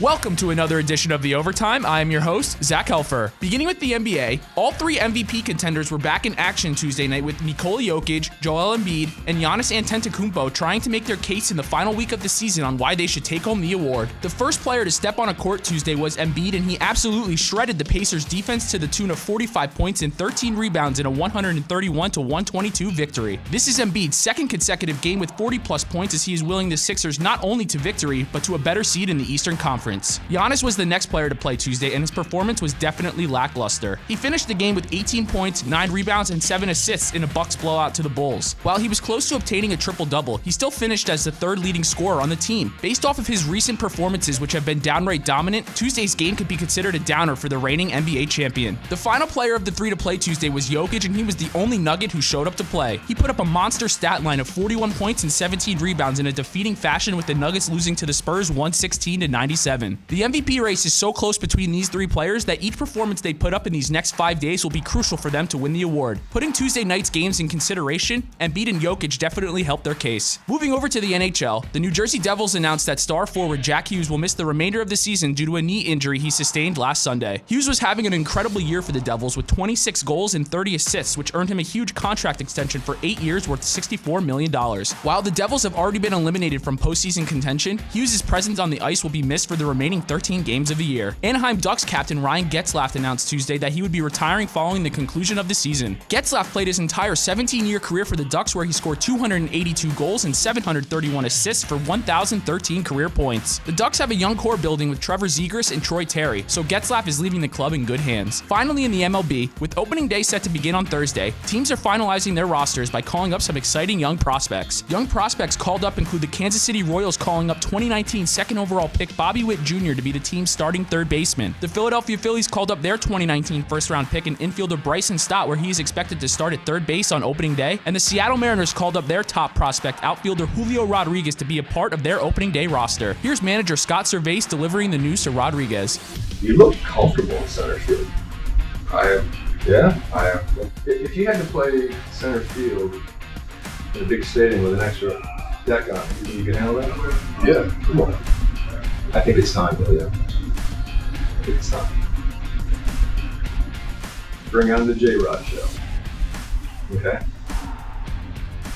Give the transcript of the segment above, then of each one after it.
Welcome to another edition of The Overtime. I am your host, Zach Helfer. Beginning with the NBA, all three MVP contenders were back in action Tuesday night with Nikola Jokic, Joel Embiid, and Giannis Antetokounmpo trying to make their case in the final week of the season on why they should take home the award. The first player to step on a court Tuesday was Embiid, and he absolutely shredded the Pacers' defense to the tune of 45 points and 13 rebounds in a 131 122 victory. This is Embiid's second consecutive game with 40 plus points as he is willing the Sixers not only to victory, but to a better seed in the Eastern Conference. Giannis was the next player to play Tuesday, and his performance was definitely lackluster. He finished the game with 18 points, 9 rebounds, and 7 assists in a Bucks blowout to the Bulls. While he was close to obtaining a triple-double, he still finished as the third leading scorer on the team. Based off of his recent performances, which have been downright dominant, Tuesday's game could be considered a downer for the reigning NBA champion. The final player of the three to play Tuesday was Jokic, and he was the only Nugget who showed up to play. He put up a monster stat line of 41 points and 17 rebounds in a defeating fashion with the Nuggets losing to the Spurs 116 to 97. The MVP race is so close between these three players that each performance they put up in these next five days will be crucial for them to win the award. Putting Tuesday night's games in consideration, Embiid and Jokic definitely helped their case. Moving over to the NHL, the New Jersey Devils announced that star forward Jack Hughes will miss the remainder of the season due to a knee injury he sustained last Sunday. Hughes was having an incredible year for the Devils with 26 goals and 30 assists, which earned him a huge contract extension for eight years worth $64 million. While the Devils have already been eliminated from postseason contention, Hughes' presence on the ice will be missed for the remaining 13 games of the year. Anaheim Ducks captain Ryan Getzlaf announced Tuesday that he would be retiring following the conclusion of the season. Getzlaf played his entire 17 year career for the Ducks, where he scored 282 goals and 731 assists for 1,013 career points. The Ducks have a young core building with Trevor Zegras and Troy Terry, so Getzlaf is leaving the club in good hands. Finally, in the MLB, with opening day set to begin on Thursday, teams are finalizing their rosters by calling up some exciting young prospects. Young prospects called up include the Kansas City Royals calling up 2019 second overall pick Bobby Witt Jr. to be the team's starting third baseman. The Philadelphia Phillies called up their 2019 first round pick and infielder Bryson Stott, where he is expected to start at third base on opening day. And the Seattle Mariners called up their top prospect, outfielder Julio Rodriguez, to be a part of their opening day roster. Here's manager Scott Servais delivering the news to Rodriguez. You look comfortable in center field. I am. Yeah? I am. If you had to play center field in a big stadium with an extra deck on, you can handle that? Yeah, come on. I think it's time, though. I think it's time. Bring on the J Rod show. Okay.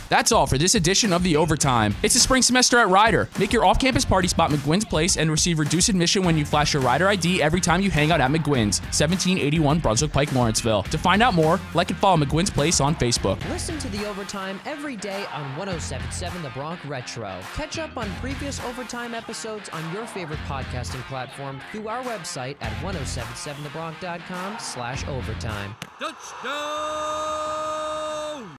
That's all for this edition of The Overtime. It's a spring semester at Rider. Make your off campus party spot McGuinn's Place and receive reduced admission when you flash your Rider ID every time you hang out at McGuinn's, 1781 Brunswick Pike, Lawrenceville. To find out more, like and follow McGuinn's Place on Facebook. Listen to The Overtime every day on 1077 The Bronx Retro. Catch up on previous Overtime episodes on your favorite podcasting platform through our website at 1077thebronc.com slash overtime. Touchdown!